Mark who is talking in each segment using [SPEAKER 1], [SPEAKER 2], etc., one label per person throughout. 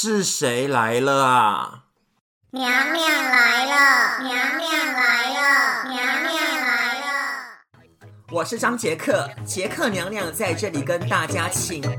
[SPEAKER 1] 是谁来了啊？
[SPEAKER 2] 娘娘来了，娘娘来了，娘娘来了。
[SPEAKER 1] 我是张杰克，杰克娘娘在这里跟大家请安。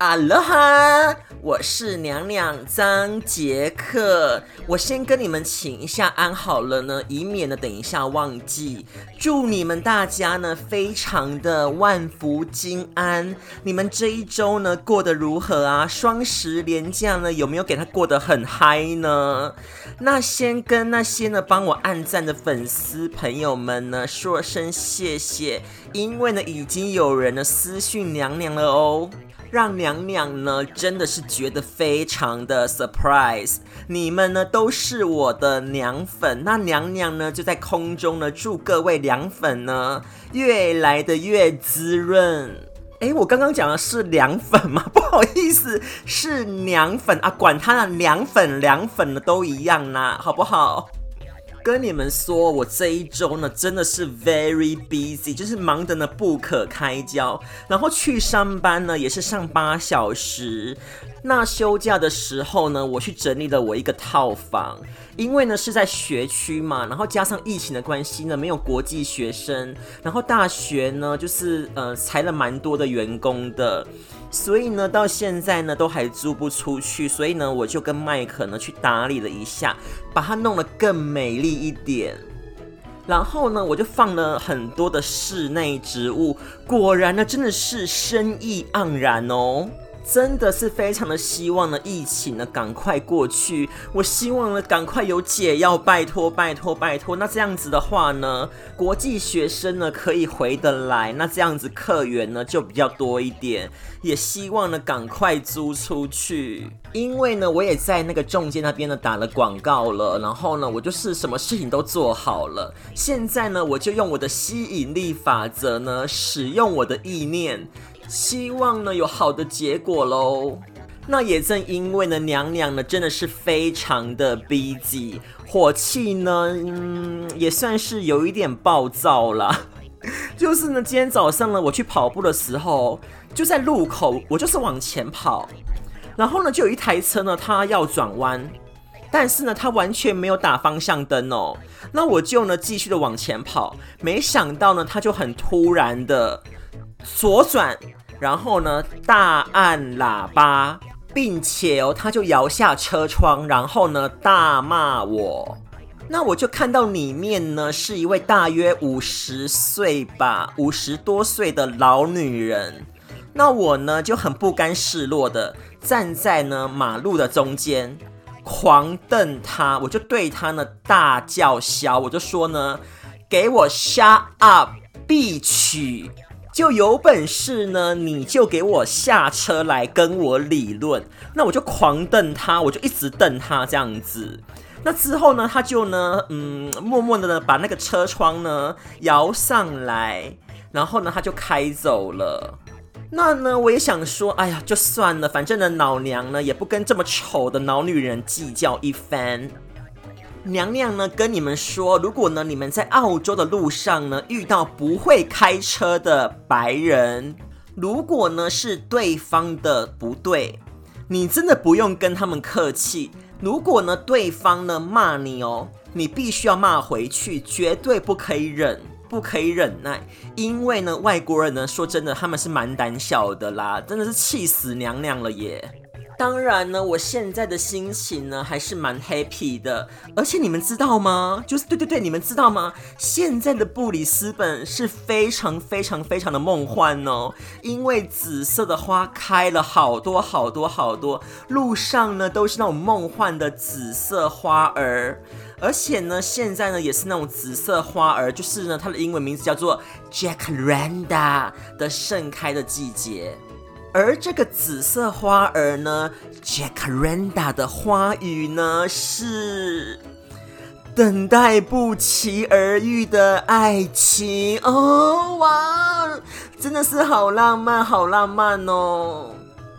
[SPEAKER 1] 哈喽哈，我是娘娘张杰克，我先跟你们请一下安好了呢，以免呢等一下忘记。祝你们大家呢非常的万福金安，你们这一周呢过得如何啊？双十连假呢有没有给他过得很嗨呢？那先跟那些呢帮我按赞的粉丝朋友们呢说声谢谢，因为呢已经有人呢私讯娘娘了哦。让娘娘呢真的是觉得非常的 surprise，你们呢都是我的娘粉，那娘娘呢就在空中呢祝各位娘粉呢越来的越滋润。诶，我刚刚讲的是凉粉吗？不好意思，是娘粉啊，管他呢凉粉凉粉的都一样啦，好不好？跟你们说，我这一周呢，真的是 very busy，就是忙得呢不可开交。然后去上班呢，也是上八小时。那休假的时候呢，我去整理了我一个套房，因为呢是在学区嘛，然后加上疫情的关系呢，没有国际学生，然后大学呢就是呃裁了蛮多的员工的。所以呢，到现在呢都还租不出去，所以呢，我就跟麦克呢去打理了一下，把它弄得更美丽一点。然后呢，我就放了很多的室内植物，果然呢，真的是生意盎然哦。真的是非常的希望呢，疫情呢赶快过去。我希望呢赶快有解药，拜托拜托拜托。那这样子的话呢，国际学生呢可以回得来，那这样子客源呢就比较多一点。也希望呢赶快租出去，因为呢我也在那个中介那边呢打了广告了，然后呢我就是什么事情都做好了。现在呢我就用我的吸引力法则呢，使用我的意念。希望呢有好的结果喽。那也正因为呢娘娘呢真的是非常的 busy，火气呢嗯也算是有一点暴躁啦。就是呢今天早上呢我去跑步的时候，就在路口，我就是往前跑，然后呢就有一台车呢它要转弯，但是呢它完全没有打方向灯哦。那我就呢继续的往前跑，没想到呢它就很突然的。左转，然后呢，大按喇叭，并且哦，他就摇下车窗，然后呢，大骂我。那我就看到里面呢，是一位大约五十岁吧，五十多岁的老女人。那我呢，就很不甘示弱的站在呢马路的中间，狂瞪她。我就对她呢大叫嚣，我就说呢，给我 shut up，闭嘴。就有本事呢，你就给我下车来跟我理论。那我就狂瞪他，我就一直瞪他这样子。那之后呢，他就呢，嗯，默默的呢把那个车窗呢摇上来，然后呢他就开走了。那呢我也想说，哎呀，就算了，反正呢老娘呢也不跟这么丑的老女人计较一番。娘娘呢跟你们说，如果呢你们在澳洲的路上呢遇到不会开车的白人，如果呢是对方的不对，你真的不用跟他们客气。如果呢对方呢骂你哦，你必须要骂回去，绝对不可以忍，不可以忍耐，因为呢外国人呢说真的他们是蛮胆小的啦，真的是气死娘娘了耶。当然呢，我现在的心情呢还是蛮 happy 的，而且你们知道吗？就是对对对，你们知道吗？现在的布里斯本是非常非常非常的梦幻哦，因为紫色的花开了好多好多好多，路上呢都是那种梦幻的紫色花儿，而且呢现在呢也是那种紫色花儿，就是呢它的英文名字叫做 Jacaranda 的盛开的季节。而这个紫色花儿呢，Jacaranda 的花语呢，是等待不期而遇的爱情哦，哇，真的是好浪漫，好浪漫哦。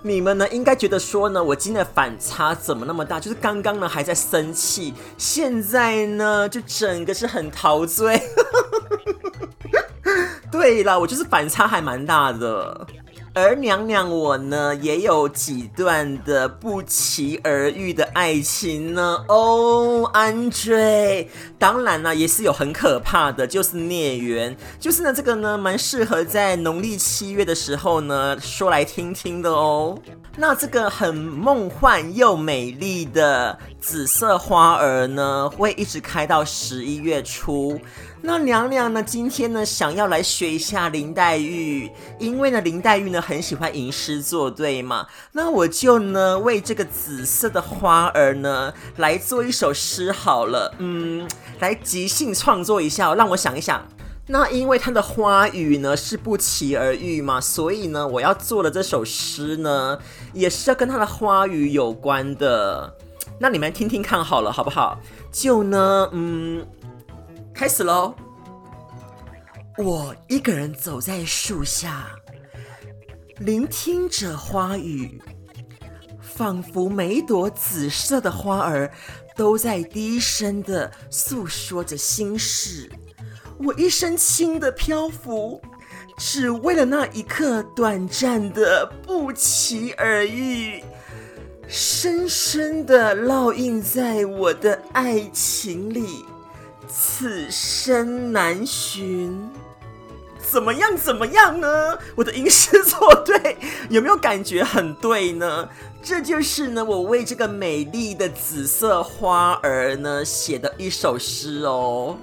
[SPEAKER 1] 你们呢应该觉得说呢，我今天的反差怎么那么大？就是刚刚呢还在生气，现在呢就整个是很陶醉。对了，我就是反差还蛮大的。而娘娘我呢，也有几段的不期而遇的爱情呢。哦，安追，当然啦，也是有很可怕的，就是孽缘，就是呢，这个呢，蛮适合在农历七月的时候呢，说来听听的哦。那这个很梦幻又美丽的紫色花儿呢，会一直开到十一月初。那娘娘呢，今天呢，想要来学一下林黛玉，因为呢，林黛玉呢很喜欢吟诗作对嘛。那我就呢为这个紫色的花儿呢来做一首诗好了，嗯，来即兴创作一下，让我想一想。那因为它的花语呢是不期而遇嘛，所以呢我要做的这首诗呢也是要跟它的花语有关的。那你们听听看好了，好不好？就呢，嗯。开始喽！我一个人走在树下，聆听着花语，仿佛每一朵紫色的花儿都在低声的诉说着心事。我一身轻的漂浮，只为了那一刻短暂的不期而遇，深深的烙印在我的爱情里。此生难寻，怎么样？怎么样呢？我的吟诗作对，有没有感觉很对呢？这就是呢，我为这个美丽的紫色花儿呢写的一首诗哦。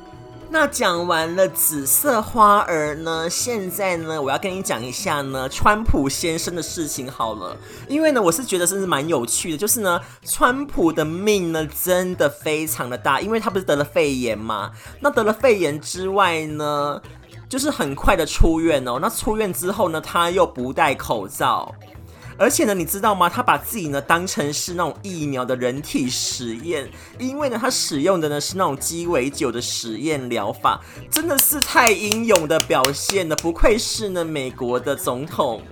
[SPEAKER 1] 那讲完了紫色花儿呢，现在呢，我要跟你讲一下呢，川普先生的事情好了。因为呢，我是觉得真是蛮有趣的，就是呢，川普的命呢真的非常的大，因为他不是得了肺炎嘛。那得了肺炎之外呢，就是很快的出院哦。那出院之后呢，他又不戴口罩。而且呢，你知道吗？他把自己呢当成是那种疫苗的人体实验，因为呢，他使用的呢是那种鸡尾酒的实验疗法，真的是太英勇的表现了，不愧是呢美国的总统。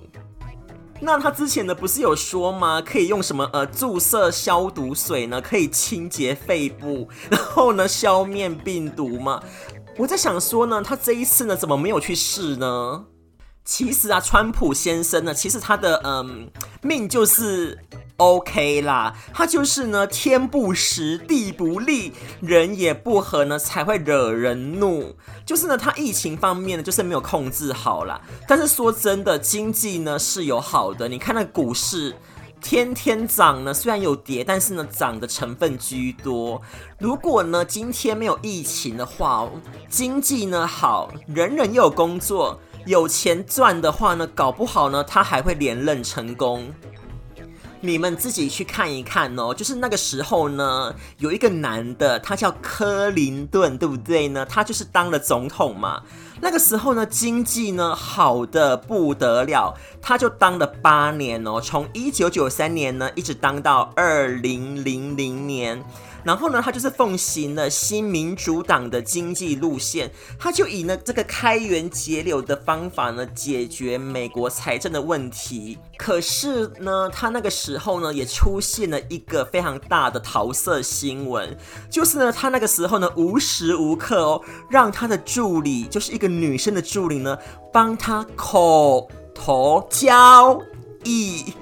[SPEAKER 1] 那他之前呢不是有说吗？可以用什么呃注射消毒水呢，可以清洁肺部，然后呢消灭病毒吗？我在想说呢，他这一次呢怎么没有去试呢？其实啊，川普先生呢，其实他的嗯命就是 OK 啦，他就是呢天不时地不利，人也不和呢，才会惹人怒。就是呢，他疫情方面呢，就是没有控制好啦。但是说真的，经济呢是有好的。你看那股市天天涨呢，虽然有跌，但是呢涨的成分居多。如果呢今天没有疫情的话，经济呢好，人人又有工作。有钱赚的话呢，搞不好呢，他还会连任成功。你们自己去看一看哦。就是那个时候呢，有一个男的，他叫克林顿，对不对呢？他就是当了总统嘛。那个时候呢，经济呢好的不得了，他就当了八年哦，从一九九三年呢一直当到二零零零年。然后呢，他就是奉行了新民主党的经济路线，他就以呢这个开源节流的方法呢解决美国财政的问题。可是呢，他那个时候呢也出现了一个非常大的桃色新闻，就是呢他那个时候呢无时无刻哦让他的助理，就是一个女生的助理呢帮他口头交易。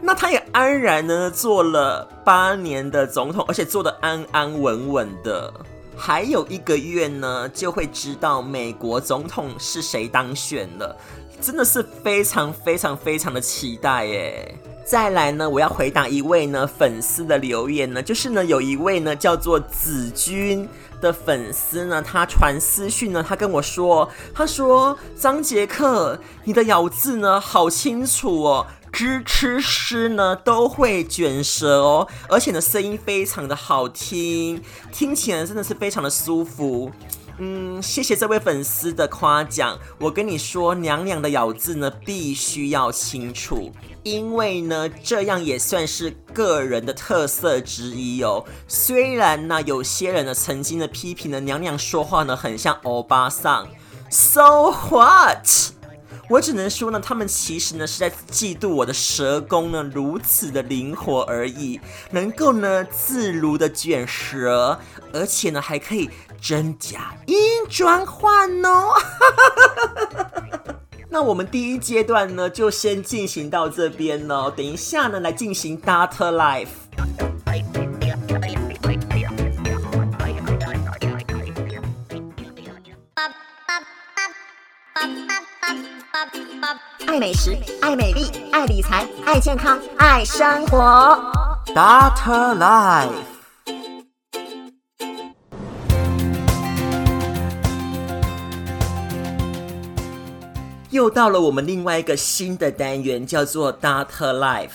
[SPEAKER 1] 那他也安然呢做了八年的总统，而且做得安安稳稳的。还有一个月呢，就会知道美国总统是谁当选了，真的是非常非常非常的期待耶。再来呢，我要回答一位呢粉丝的留言呢，就是呢有一位呢叫做子君的粉丝呢，他传私讯呢，他跟我说，他说张杰克，你的咬字呢好清楚哦。支吃诗呢都会卷舌哦，而且呢声音非常的好听，听起来真的是非常的舒服。嗯，谢谢这位粉丝的夸奖。我跟你说，娘娘的咬字呢必须要清楚，因为呢这样也算是个人的特色之一哦。虽然呢有些人呢曾经的批评呢娘娘说话呢很像欧巴桑，So what？我只能说呢，他们其实呢是在嫉妒我的舌功呢如此的灵活而已，能够呢自如的卷舌，而且呢还可以真假音转换哦。那我们第一阶段呢就先进行到这边哦，等一下呢来进行 Data Life。
[SPEAKER 2] 爱理财，爱健康，爱生活。
[SPEAKER 1] Data Life。又到了我们另外一个新的单元，叫做 Data Life。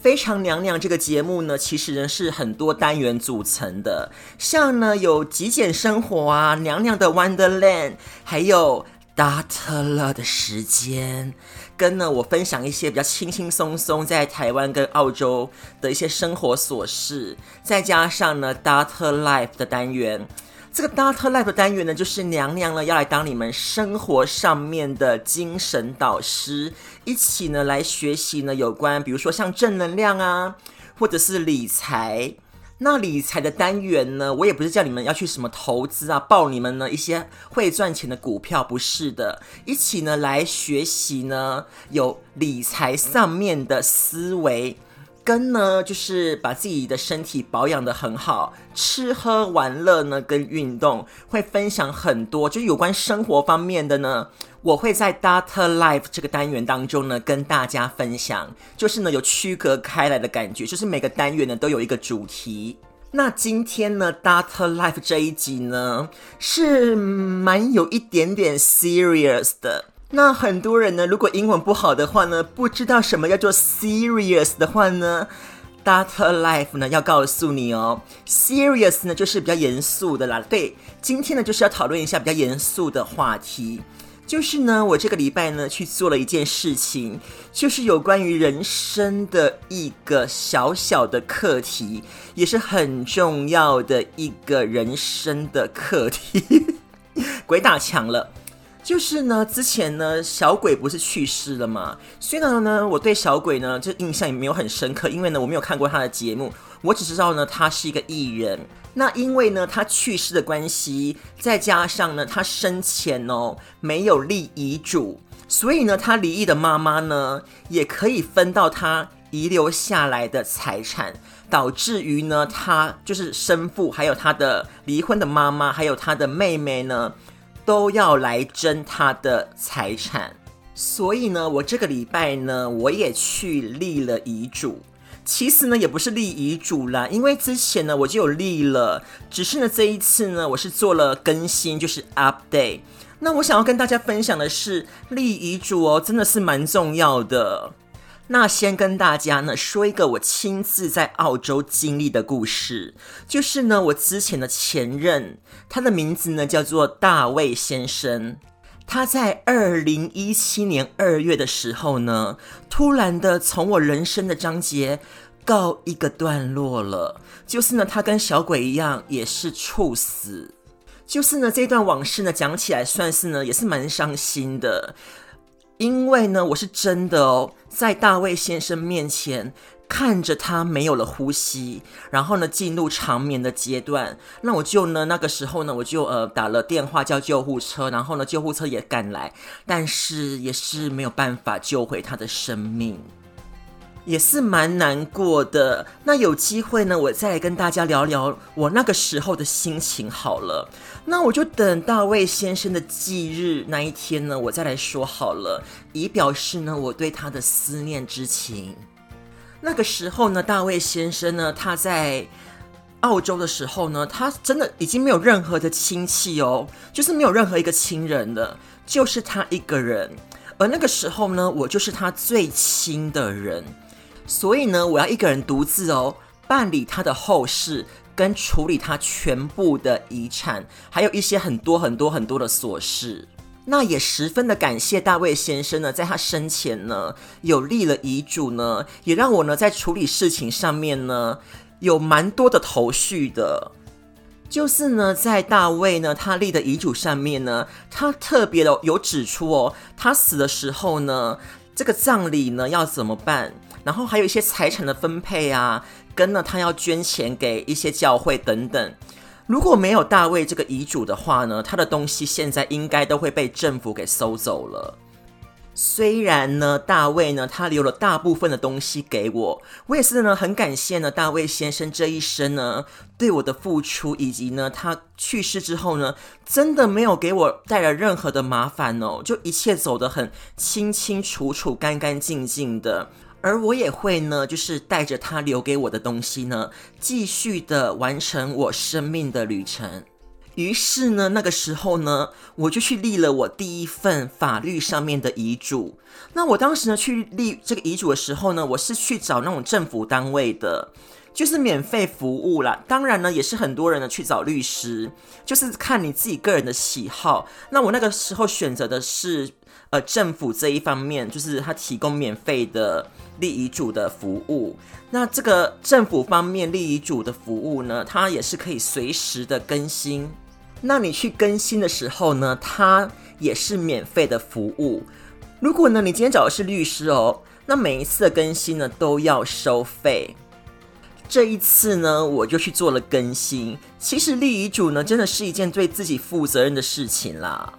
[SPEAKER 1] 非常娘娘这个节目呢，其实呢是很多单元组成的，像呢有极简生活啊，娘娘的 Wonderland，还有。Data 了的时间，跟呢我分享一些比较轻轻松松在台湾跟澳洲的一些生活琐事，再加上呢 Data Life 的单元。这个 Data Life 单元呢，就是娘娘呢要来当你们生活上面的精神导师，一起呢来学习呢有关，比如说像正能量啊，或者是理财。那理财的单元呢，我也不是叫你们要去什么投资啊，报你们呢一些会赚钱的股票，不是的，一起呢来学习呢有理财上面的思维。跟呢，就是把自己的身体保养得很好，吃喝玩乐呢，跟运动会分享很多，就是有关生活方面的呢，我会在 Data Life 这个单元当中呢跟大家分享，就是呢有区隔开来的感觉，就是每个单元呢都有一个主题。那今天呢 Data Life 这一集呢是蛮有一点点 serious 的。那很多人呢，如果英文不好的话呢，不知道什么叫做 serious 的话呢，Data Life 呢要告诉你哦，serious 呢就是比较严肃的啦。对，今天呢就是要讨论一下比较严肃的话题，就是呢我这个礼拜呢去做了一件事情，就是有关于人生的一个小小的课题，也是很重要的一个人生的课题。鬼打墙了。就是呢，之前呢，小鬼不是去世了吗？虽然呢，我对小鬼呢，这印象也没有很深刻，因为呢，我没有看过他的节目，我只知道呢，他是一个艺人。那因为呢，他去世的关系，再加上呢，他生前哦没有立遗嘱，所以呢，他离异的妈妈呢，也可以分到他遗留下来的财产，导致于呢，他就是生父，还有他的离婚的妈妈，还有他的妹妹呢。都要来争他的财产，所以呢，我这个礼拜呢，我也去立了遗嘱。其实呢，也不是立遗嘱啦，因为之前呢我就有立了，只是呢这一次呢，我是做了更新，就是 update。那我想要跟大家分享的是，立遗嘱哦，真的是蛮重要的。那先跟大家呢说一个我亲自在澳洲经历的故事，就是呢我之前的前任，他的名字呢叫做大卫先生，他在二零一七年二月的时候呢，突然的从我人生的章节告一个段落了，就是呢他跟小鬼一样也是猝死，就是呢这段往事呢讲起来算是呢也是蛮伤心的。因为呢，我是真的哦，在大卫先生面前看着他没有了呼吸，然后呢进入长眠的阶段，那我就呢那个时候呢我就呃打了电话叫救护车，然后呢救护车也赶来，但是也是没有办法救回他的生命。也是蛮难过的。那有机会呢，我再跟大家聊聊我那个时候的心情好了。那我就等大卫先生的忌日那一天呢，我再来说好了，以表示呢我对他的思念之情。那个时候呢，大卫先生呢他在澳洲的时候呢，他真的已经没有任何的亲戚哦，就是没有任何一个亲人了，就是他一个人。而那个时候呢，我就是他最亲的人。所以呢，我要一个人独自哦，办理他的后事，跟处理他全部的遗产，还有一些很多很多很多的琐事。那也十分的感谢大卫先生呢，在他生前呢，有立了遗嘱呢，也让我呢在处理事情上面呢，有蛮多的头绪的。就是呢，在大卫呢他立的遗嘱上面呢，他特别的有指出哦，他死的时候呢，这个葬礼呢要怎么办，然后还有一些财产的分配啊，跟呢他要捐钱给一些教会等等。如果没有大卫这个遗嘱的话呢，他的东西现在应该都会被政府给收走了。虽然呢，大卫呢，他留了大部分的东西给我，我也是呢，很感谢呢，大卫先生这一生呢，对我的付出，以及呢，他去世之后呢，真的没有给我带来任何的麻烦哦，就一切走得很清清楚楚、干干净净的，而我也会呢，就是带着他留给我的东西呢，继续的完成我生命的旅程。于是呢，那个时候呢，我就去立了我第一份法律上面的遗嘱。那我当时呢，去立这个遗嘱的时候呢，我是去找那种政府单位的，就是免费服务啦。当然呢，也是很多人呢去找律师，就是看你自己个人的喜好。那我那个时候选择的是，呃，政府这一方面，就是他提供免费的立遗嘱的服务。那这个政府方面立遗嘱的服务呢，它也是可以随时的更新。那你去更新的时候呢，它也是免费的服务。如果呢，你今天找的是律师哦，那每一次的更新呢都要收费。这一次呢，我就去做了更新。其实立遗嘱呢，真的是一件对自己负责任的事情啦。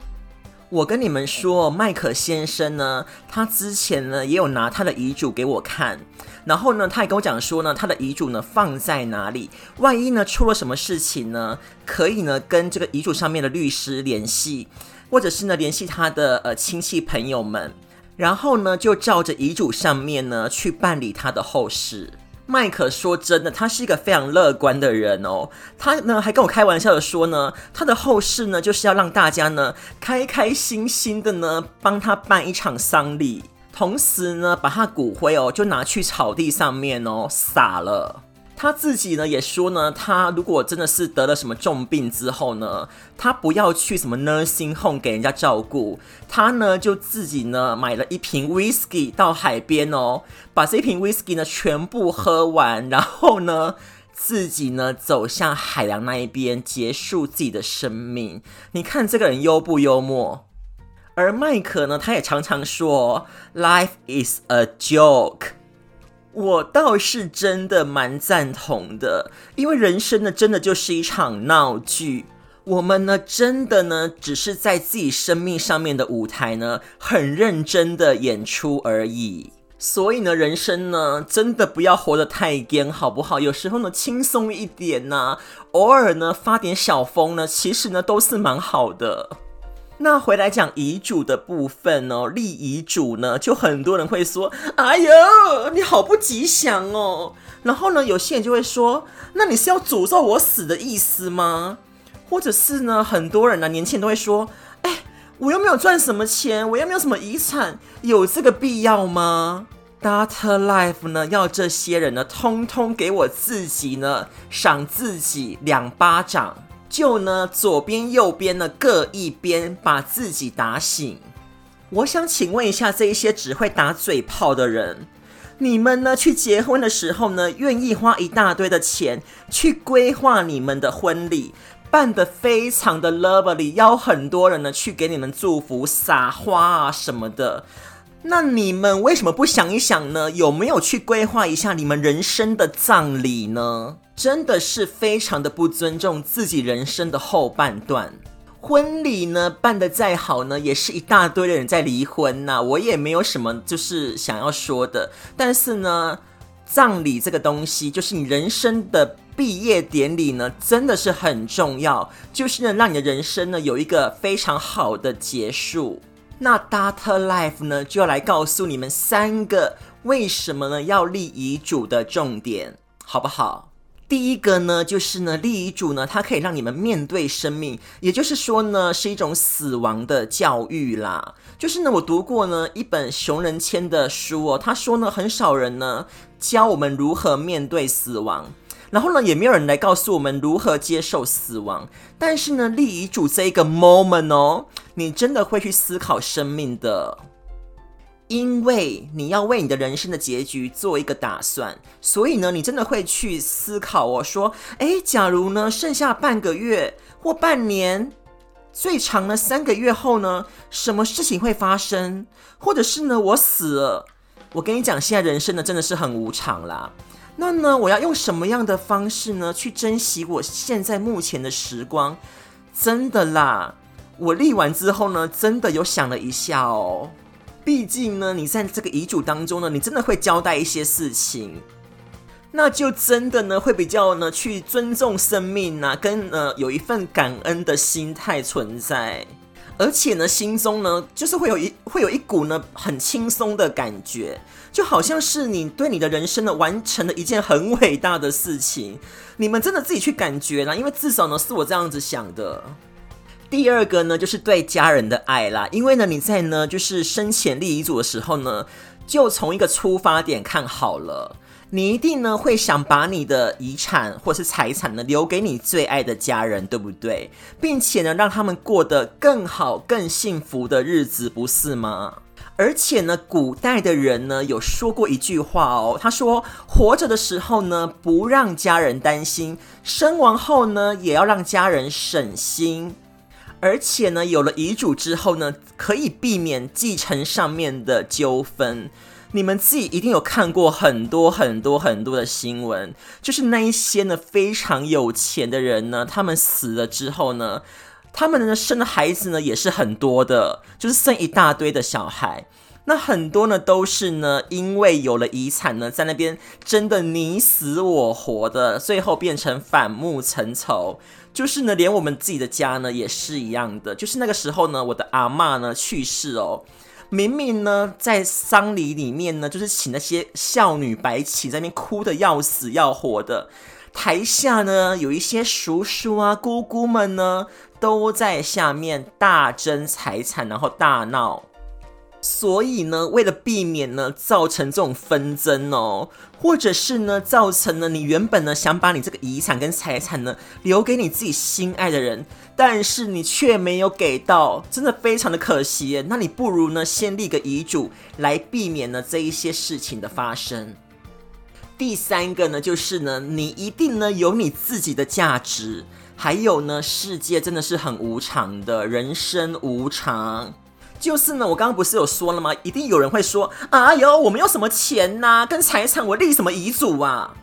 [SPEAKER 1] 我跟你们说，麦克先生呢，他之前呢也有拿他的遗嘱给我看，然后呢，他也跟我讲说呢，他的遗嘱呢放在哪里，万一呢出了什么事情呢，可以呢跟这个遗嘱上面的律师联系，或者是呢联系他的呃亲戚朋友们，然后呢就照着遗嘱上面呢去办理他的后事。麦克说：“真的，他是一个非常乐观的人哦。他呢还跟我开玩笑的说呢，他的后事呢就是要让大家呢开开心心的呢帮他办一场丧礼，同时呢把他骨灰哦就拿去草地上面哦撒了。”他自己呢也说呢，他如果真的是得了什么重病之后呢，他不要去什么 nursing home 给人家照顾，他呢就自己呢买了一瓶 whisky 到海边哦，把这瓶 whisky 呢全部喝完，然后呢自己呢走向海洋那一边结束自己的生命。你看这个人幽不幽默？而麦克呢，他也常常说，Life is a joke。我倒是真的蛮赞同的，因为人生呢，真的就是一场闹剧。我们呢，真的呢，只是在自己生命上面的舞台呢，很认真的演出而已。所以呢，人生呢，真的不要活得太艰，好不好？有时候呢，轻松一点呐、偶尔呢，发点小疯呢，其实呢，都是蛮好的。那回来讲遗嘱的部分哦，立遗嘱呢，就很多人会说：“哎呦，你好不吉祥哦。”然后呢，有些人就会说：“那你是要诅咒我死的意思吗？”或者是呢，很多人呢，年轻人都会说：“哎，我又没有赚什么钱，我又没有什么遗产，有这个必要吗 Dater Life 呢，要这些人呢，通通给我自己呢，赏自己两巴掌。就呢，左边右边呢各一边，把自己打醒。我想请问一下，这一些只会打嘴炮的人，你们呢去结婚的时候呢，愿意花一大堆的钱去规划你们的婚礼，办得非常的 lovely，邀很多人呢去给你们祝福、撒花啊什么的。那你们为什么不想一想呢？有没有去规划一下你们人生的葬礼呢？真的是非常的不尊重自己人生的后半段。婚礼呢办得再好呢，也是一大堆的人在离婚呐、我也没有什么就是想要说的。但是呢，葬礼这个东西，就是你人生的毕业典礼呢，真的是很重要，就是呢让你的人生呢有一个非常好的结束。那 Data Life 呢就要来告诉你们三个为什么呢要立遗嘱的重点，好不好？第一个呢，就是呢，立遗嘱呢，它可以让你们面对生命，也就是说呢，是一种死亡的教育啦。就是呢，我读过呢一本熊仁谦的书哦，他说呢，很少人呢教我们如何面对死亡，然后呢，也没有人来告诉我们如何接受死亡。但是呢，立遗嘱这一个 moment 哦，你真的会去思考生命的。因为你要为你的人生的结局做一个打算，所以呢，你真的会去思考我说，诶，假如呢，剩下半个月或半年，最长的三个月后呢，什么事情会发生？或者是呢，我死了？我跟你讲，现在人生呢，真的是很无常啦。那呢，我要用什么样的方式呢，去珍惜我现在目前的时光？真的啦，我立完之后呢，真的有想了一下哦。毕竟呢，你在这个遗嘱当中呢，你真的会交代一些事情，那就真的呢会比较呢去尊重生命、啊，跟呃有一份感恩的心态存在，而且呢心中呢就是会有一会有一股呢很轻松的感觉，就好像是你对你的人生呢完成了一件很伟大的事情，你们真的自己去感觉啦，因为至少呢是我这样子想的。第二个呢，就是对家人的爱啦。因为呢，你在呢，就是生前立遗嘱的时候呢，就从一个出发点看好了，你一定呢会想把你的遗产或是财产呢留给你最爱的家人，对不对？并且呢，让他们过得更好、更幸福的日子，不是吗？而且呢，古代的人呢有说过一句话哦，他说：活着的时候呢，不让家人担心；身亡后呢，也要让家人省心。而且呢，有了遗嘱之后呢，可以避免继承上面的纠纷。你们自己一定有看过很多很多很多的新闻，就是那一些呢非常有钱的人呢，他们死了之后呢，他们呢生的孩子呢也是很多的，就是生一大堆的小孩。那很多呢都是呢，因为有了遗产呢，在那边真的你死我活的，最后变成反目成仇。就是呢，连我们自己的家呢也是一样的。就是那个时候呢，我的阿嬷呢去世哦，明明呢在丧礼里面呢，就是请那些孝女白起在那边哭的要死要活的，台下呢有一些叔叔啊姑姑们呢都在下面大争财产，然后大闹。所以呢，为了避免呢造成这种纷争哦，或者是呢造成了你原本呢想把你这个遗产跟财产呢留给你自己心爱的人，但是你却没有给到，真的非常的可惜。那你不如呢先立个遗嘱来避免呢这一些事情的发生。第三个呢就是呢，你一定呢有你自己的价值，还有呢世界真的是很无常的，人生无常。就是呢，我刚刚不是有说了吗？一定有人会说：“哎呦，我没有什么钱呐、跟财产，我立什么遗嘱啊？”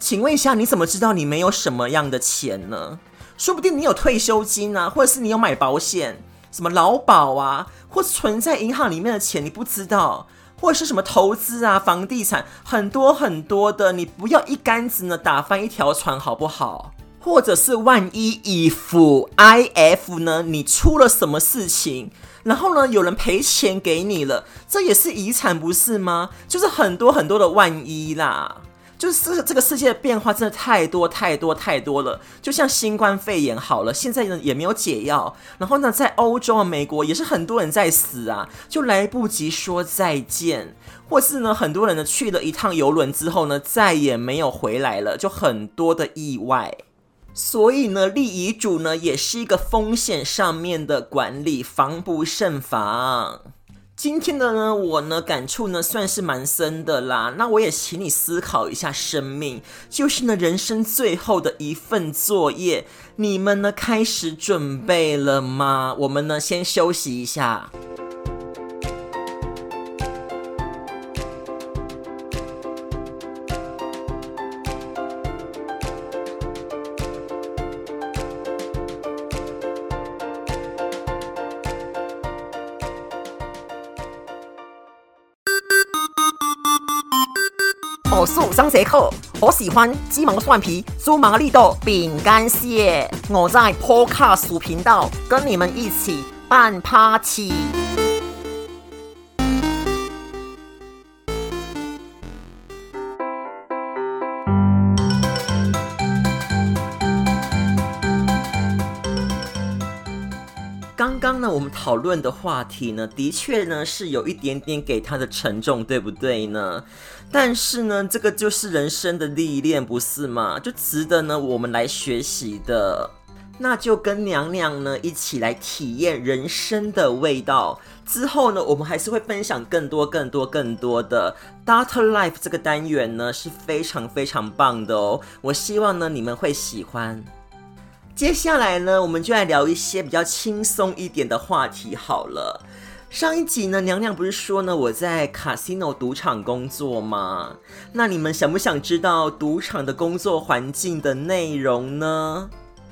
[SPEAKER 1] 请问一下，你怎么知道你没有什么样的钱呢？说不定你有退休金啊，或者是你有买保险，什么劳保啊，或存在银行里面的钱，你不知道，或者是什么投资啊，房地产，很多很多的，你不要一竿子呢打翻一条船，好不好？或者是万一 if if 呢，你出了什么事情？然后呢，有人赔钱给你了，这也是遗产，不是吗？就是很多很多的万一啦，就是这个世界的变化真的太多太多太多了。就像新冠肺炎好了，现在呢也没有解药。然后呢，在欧洲啊、美国也是很多人在死啊，就来不及说再见，或是呢，很多人呢去了一趟游轮之后呢，再也没有回来了，就很多的意外。所以呢，立遗嘱呢也是一个风险上面的管理，防不胜防。今天的呢，我呢感触呢算是蛮深的啦。那我也请你思考一下，生命就是呢人生最后的一份作业，你们呢开始准备了吗？我们呢先休息一下。
[SPEAKER 3] 特，我喜欢鸡毛蒜皮、猪毛绿豆、饼干屑。我在 Podcast 频道跟你们一起办 party。
[SPEAKER 1] 我们讨论的话题呢，的确呢是有一点点给他的沉重，对不对呢？但是呢，这个就是人生的历练，不是吗？就值得呢我们来学习的。那就跟娘娘呢一起来体验人生的味道。之后呢，我们还是会分享更多、更多、更多的 Data Life 这个单元呢，是非常非常棒的哦。我希望呢你们会喜欢。接下来呢，我们就来聊一些比较轻松一点的话题好了。上一集呢，娘娘不是说呢，我在 Casino 赌场工作吗？那你们想不想知道赌场的工作环境的内容呢？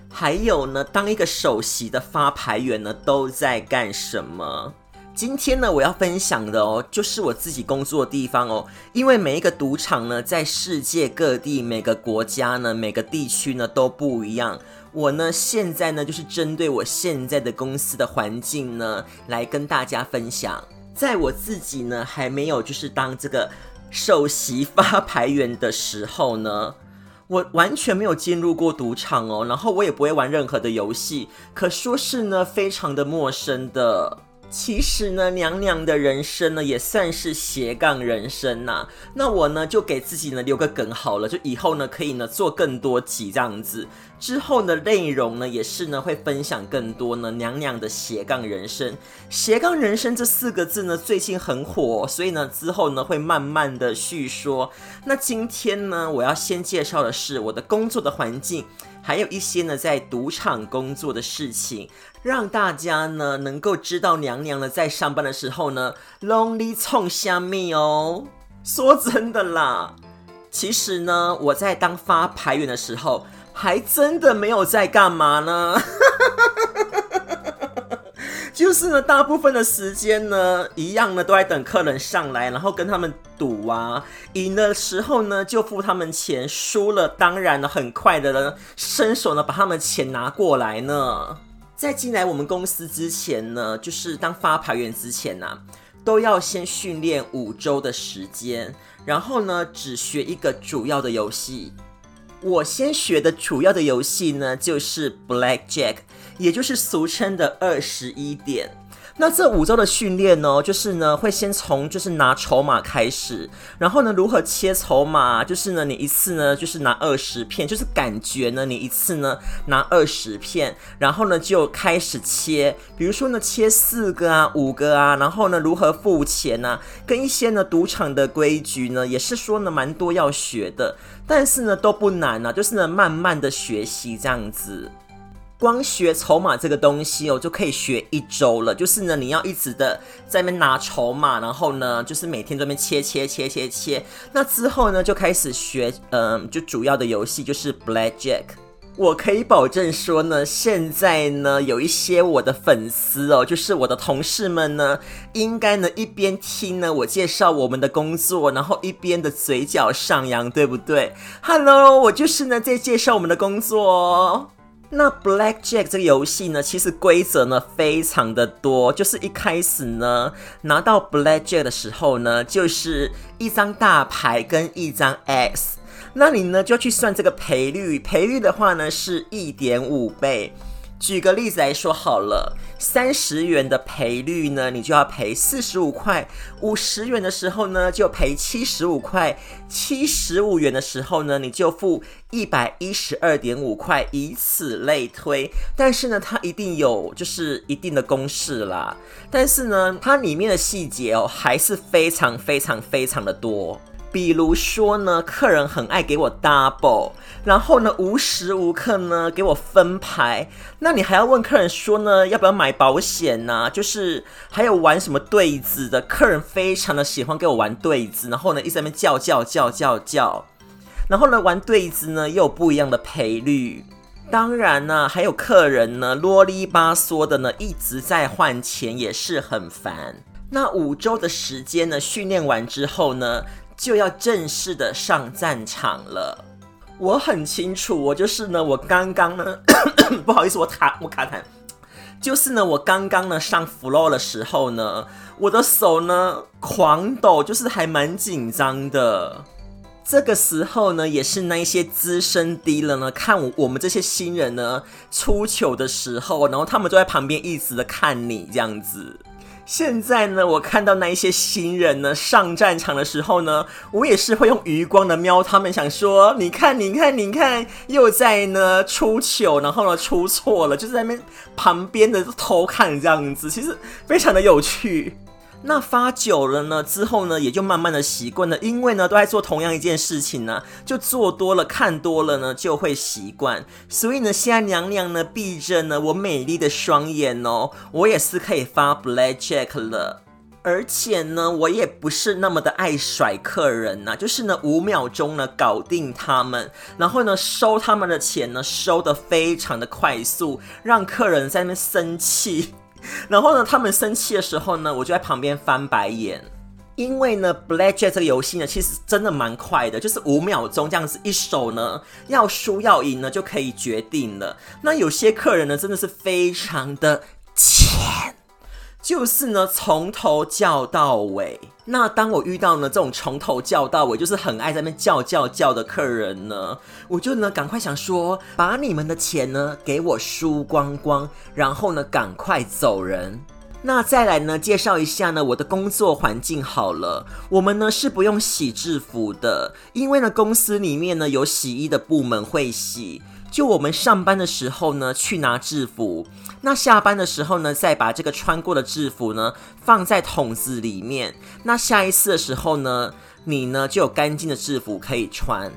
[SPEAKER 1] 还有呢，当一个首席的发牌员呢，都在干什么？今天呢，我要分享的哦，就是我自己工作的地方哦。因为每一个赌场呢，在世界各地、每个国家呢、每个地区呢，都不一样。我呢，现在呢，就是针对我现在的公司的环境呢，来跟大家分享。在我自己呢，还没有就是当这个首席发牌员的时候呢，我完全没有进入过赌场哦，然后我也不会玩任何的游戏，可说是呢，非常的陌生的。其实呢，娘娘的人生呢也算是斜杠人生呐、那我呢就给自己呢留个梗好了，就以后呢可以呢做更多集这样子。之后呢内容呢也是呢会分享更多呢娘娘的斜杠人生。斜杠人生这四个字呢最近很火，所以呢之后呢会慢慢的叙说。那今天呢我要先介绍的是我的工作的环境。还有一些呢，在赌场工作的事情，让大家呢能够知道娘娘呢在上班的时候呢，lonely 冲虾米哦。说真的啦，其实呢，我在当发牌员的时候，还真的没有在干嘛呢。就是呢，大部分的时间呢，一样呢，都在等客人上来，然后跟他们赌啊。赢的时候呢，就付他们钱；输了，当然呢，很快的呢，伸手呢，把他们钱拿过来呢。在进来我们公司之前呢，就是当发牌员之前呢、都要先训练五周的时间，然后呢，只学一个主要的游戏。我先学的主要的游戏呢，就是 Blackjack。也就是俗称的二十一点。那这五周的训练呢，就是呢会先从就是拿筹码开始，然后呢如何切筹码，就是呢你一次呢就是拿二十片，就是感觉呢你一次呢拿二十片，然后呢就开始切，比如说呢切四个啊五个啊，然后呢如何付钱啊，跟一些呢赌场的规矩呢也是说呢蛮多要学的，但是呢都不难啊，就是呢慢慢的学习这样子。光学筹码这个东西哦，就可以学一周了。就是呢，你要一直的在那边拿筹码，然后呢，就是每天在那边切切切切切。那之后呢，就开始学，嗯，就主要的游戏就是 Blackjack。我可以保证说呢，现在呢，有一些我的粉丝哦，就是我的同事们呢，应该呢一边听呢我介绍我们的工作，然后一边的嘴角上扬，对不对？Hello，我就是呢在介绍我们的工作哦。那 Blackjack 这个游戏呢，其实规则呢非常的多，就是一开始呢拿到 Blackjack 的时候呢，就是一张大牌跟一张 X，那你呢就要去算这个赔率，赔率的话呢是一点五倍。举个例子来说好了，三十元的赔率呢，你就要赔四十五块；五十元的时候呢，就赔七十五块；七十五元的时候呢，你就付一百一十二点五块，以此类推。但是呢，它一定有就是一定的公式啦。但是呢，它里面的细节哦，还是非常非常非常的多。比如说呢，客人很爱给我 double，然后呢，无时无刻呢给我分牌，那你还要问客人说呢，要不要买保险呢、就是还有玩什么对子的，客人非常的喜欢给我玩对子，然后呢一直在那边叫叫叫叫叫，然后呢玩对子呢又有不一样的赔率，当然呢还有客人呢啰里吧嗦的呢一直在换钱，也是很烦。那五周的时间呢训练完之后呢，就要正式的上战场了。我很清楚，我就是呢，我刚刚呢，不好意思，我卡我卡痰，就是呢，我刚刚呢上 floor 的时候呢，我的手呢狂抖，就是还蛮紧张的。这个时候呢，也是那一些资深 dealer 呢，看我我们这些新人呢出糗的时候，然后他们就在旁边一直的看你这样子。现在呢，我看到那一些新人呢上战场的时候呢，我也是会用余光的瞄他们，想说，你看，你看，你看，又在呢出糗，然后呢出错了，就是在那边旁边的偷看这样子，其实非常的有趣。那发久了呢，之后呢，也就慢慢的习惯了，因为呢，都在做同样一件事情呢，就做多了，看多了呢，就会习惯。所以呢，现在娘娘呢，闭着呢，我美丽的双眼哦，我也是可以发 Blackjack 了。而且呢，我也不是那么的爱甩客人呐，就是呢，五秒钟呢，搞定他们，然后呢，收他们的钱呢，收得非常的快速，让客人在那边生气。然后呢，他们生气的时候呢，我就在旁边翻白眼，因为呢，Blackjack 这个游戏呢，其实真的蛮快的，就是五秒钟这样子一手呢，要输要赢呢就可以决定了。那有些客人呢，真的是非常的欠。就是呢，从头叫到尾。那当我遇到呢这种从头叫到尾，就是很爱在那边叫叫叫的客人呢，我就呢赶快想说，把你们的钱呢给我输光光，然后呢赶快走人。那再来呢介绍一下呢我的工作环境好了，我们呢是不用洗制服的，因为呢公司里面呢有洗衣的部门会洗。就我们上班的时候呢，去拿制服；那下班的时候呢，再把这个穿过的制服呢放在桶子里面。那下一次的时候呢，你呢就有干净的制服可以穿。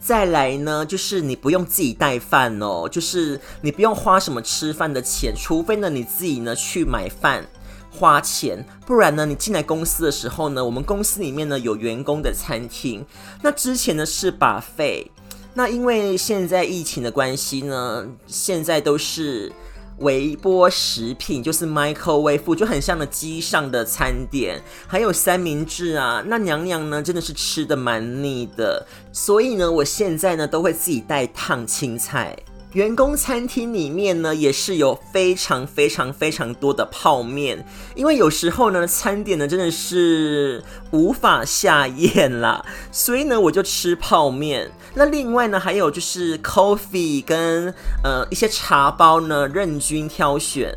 [SPEAKER 1] 再来呢，就是你不用自己带饭哦，就是你不用花什么吃饭的钱，除非呢你自己呢去买饭花钱，不然呢你进来公司的时候呢，我们公司里面呢有员工的餐厅。那之前呢是把费。那因为现在疫情的关系呢，现在都是微波食品，就是 microwave，就很像那机上的餐点，还有三明治啊。那娘娘呢，真的是吃的蛮腻的，所以呢，我现在呢都会自己带烫青菜。员工餐厅里面呢，也是有非常非常非常多的泡面，因为有时候呢，餐点呢真的是无法下咽啦，所以呢，我就吃泡面。那另外呢，还有就是 coffee 跟呃一些茶包呢，任君挑选。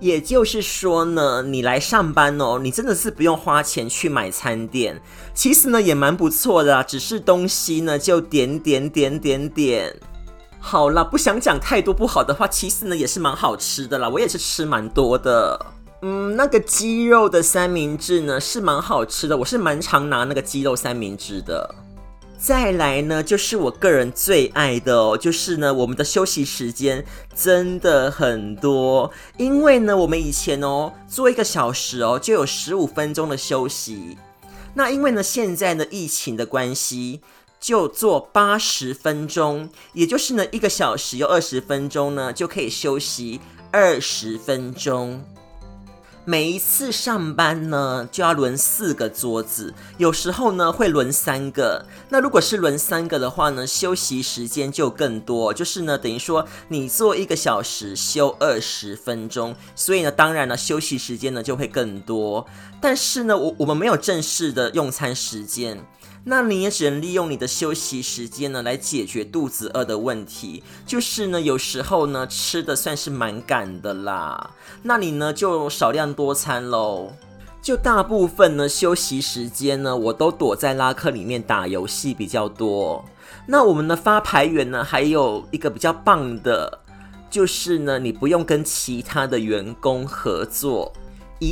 [SPEAKER 1] 也就是说呢，你来上班哦，你真的是不用花钱去买餐点，其实呢也蛮不错的啊，只是东西呢就点点点点点。好啦，不想讲太多不好的话，其实呢也是蛮好吃的啦，我也是吃蛮多的。嗯，那个鸡肉的三明治呢是蛮好吃的，我是蛮常拿那个鸡肉三明治的。再来呢，就是我个人最爱的哦，就是呢我们的休息时间真的很多，因为呢我们以前哦做一个小时哦就有十五分钟的休息，那因为呢现在呢疫情的关系。就做八十分钟，也就是呢一个小时有二十分钟呢，就可以休息二十分钟。每一次上班呢就要轮四个桌子，有时候呢会轮三个。那如果是轮三个的话呢，休息时间就更多，就是呢等于说你做一个小时休二十分钟，所以呢当然了休息时间呢就会更多。但是呢我我们没有正式的用餐时间。那你也只能利用你的休息时间呢，来解决肚子饿的问题。就是呢，有时候呢，吃的算是蛮赶的啦。那你呢，就少量多餐喽。就大部分呢，休息时间呢，我都躲在拉客里面打游戏比较多。那我们的发牌员呢，还有一个比较棒的，就是呢，你不用跟其他的员工合作。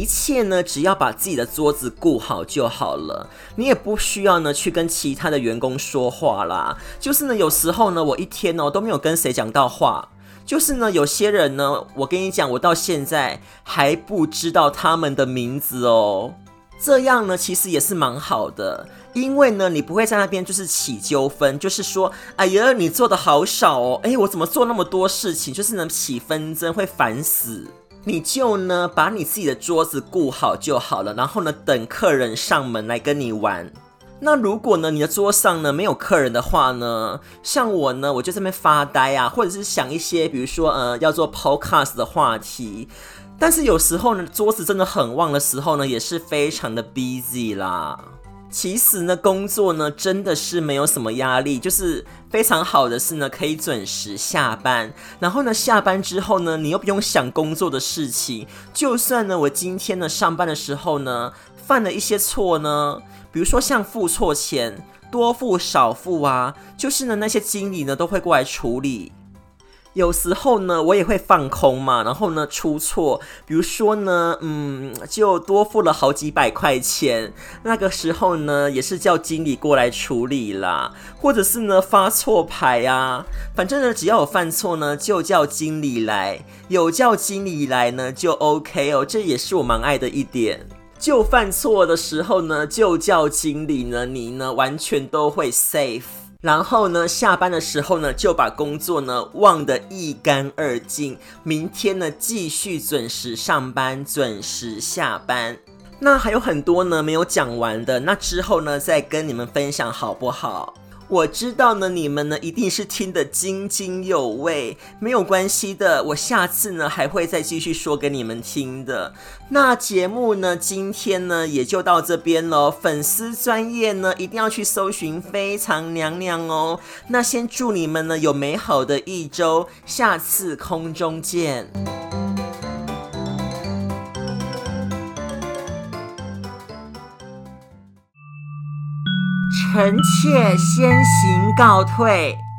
[SPEAKER 1] 一切呢，只要把自己的桌子顾好就好了。你也不需要呢去跟其他的员工说话啦。就是呢，有时候呢，我一天哦都没有跟谁讲到话。就是呢，有些人呢，我跟你讲，我到现在还不知道他们的名字哦。这样呢，其实也是蛮好的，因为呢，你不会在那边就是起纠纷，就是说，哎呀，你做的好少哦，哎，我怎么做那么多事情，就是能起纷争，会烦死。你就呢，把你自己的桌子顾好就好了，然后呢，等客人上门来跟你玩。那如果呢，你的桌上呢没有客人的话呢，像我呢，我就在这边发呆啊，或者是想一些，比如说呃，要做 podcast 的话题。但是有时候呢，桌子真的很旺的时候呢，也是非常的 busy 啦。其实呢，工作呢真的是没有什么压力，就是非常好的是呢，可以准时下班。然后呢，下班之后呢，你又不用想工作的事情。就算呢，我今天呢上班的时候呢犯了一些错呢，比如说像付错钱、多付少付啊，就是呢那些经理呢都会过来处理。有时候呢，我也会放空嘛，然后呢出错，比如说呢，嗯，就多付了好几百块钱，那个时候呢，也是叫经理过来处理啦，或者是呢发错牌啊，反正呢，只要有犯错呢，就叫经理来，有叫经理来呢，就 OK 哦，这也是我蛮爱的一点，就犯错的时候呢，就叫经理呢，你呢完全都会 safe。然后呢，下班的时候呢，就把工作呢忘得一干二净。明天呢，继续准时上班，准时下班。那还有很多呢没有讲完的，那之后呢再跟你们分享好不好？我知道呢，你们呢一定是听得津津有味，没有关系的，我下次呢还会再继续说给你们听的。那节目呢，今天呢也就到这边喽。粉丝专业呢一定要去搜寻非常娘娘哦。那先祝你们呢有美好的一周，下次空中见。臣妾先行告退。